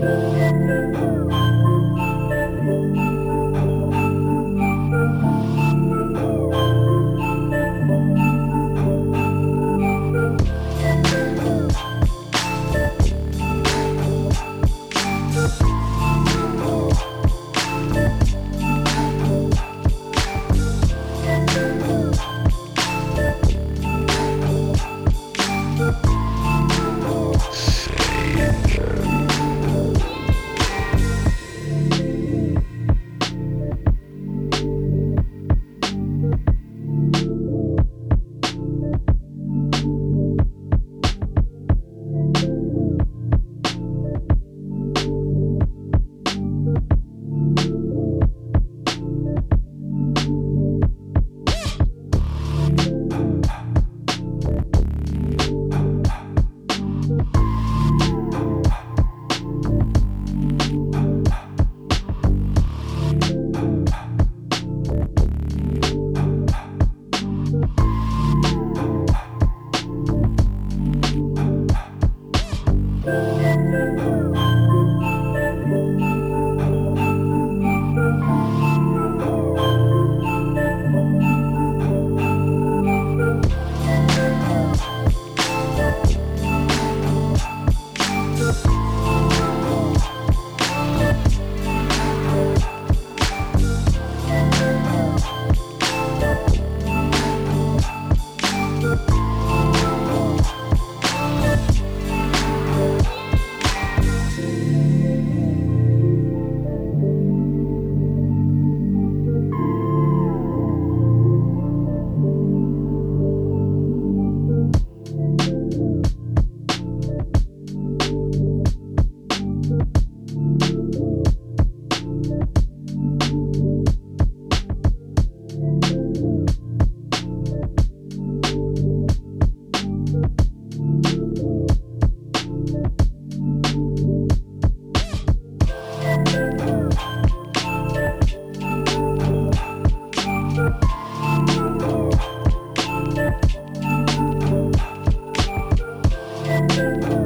Thank Bye.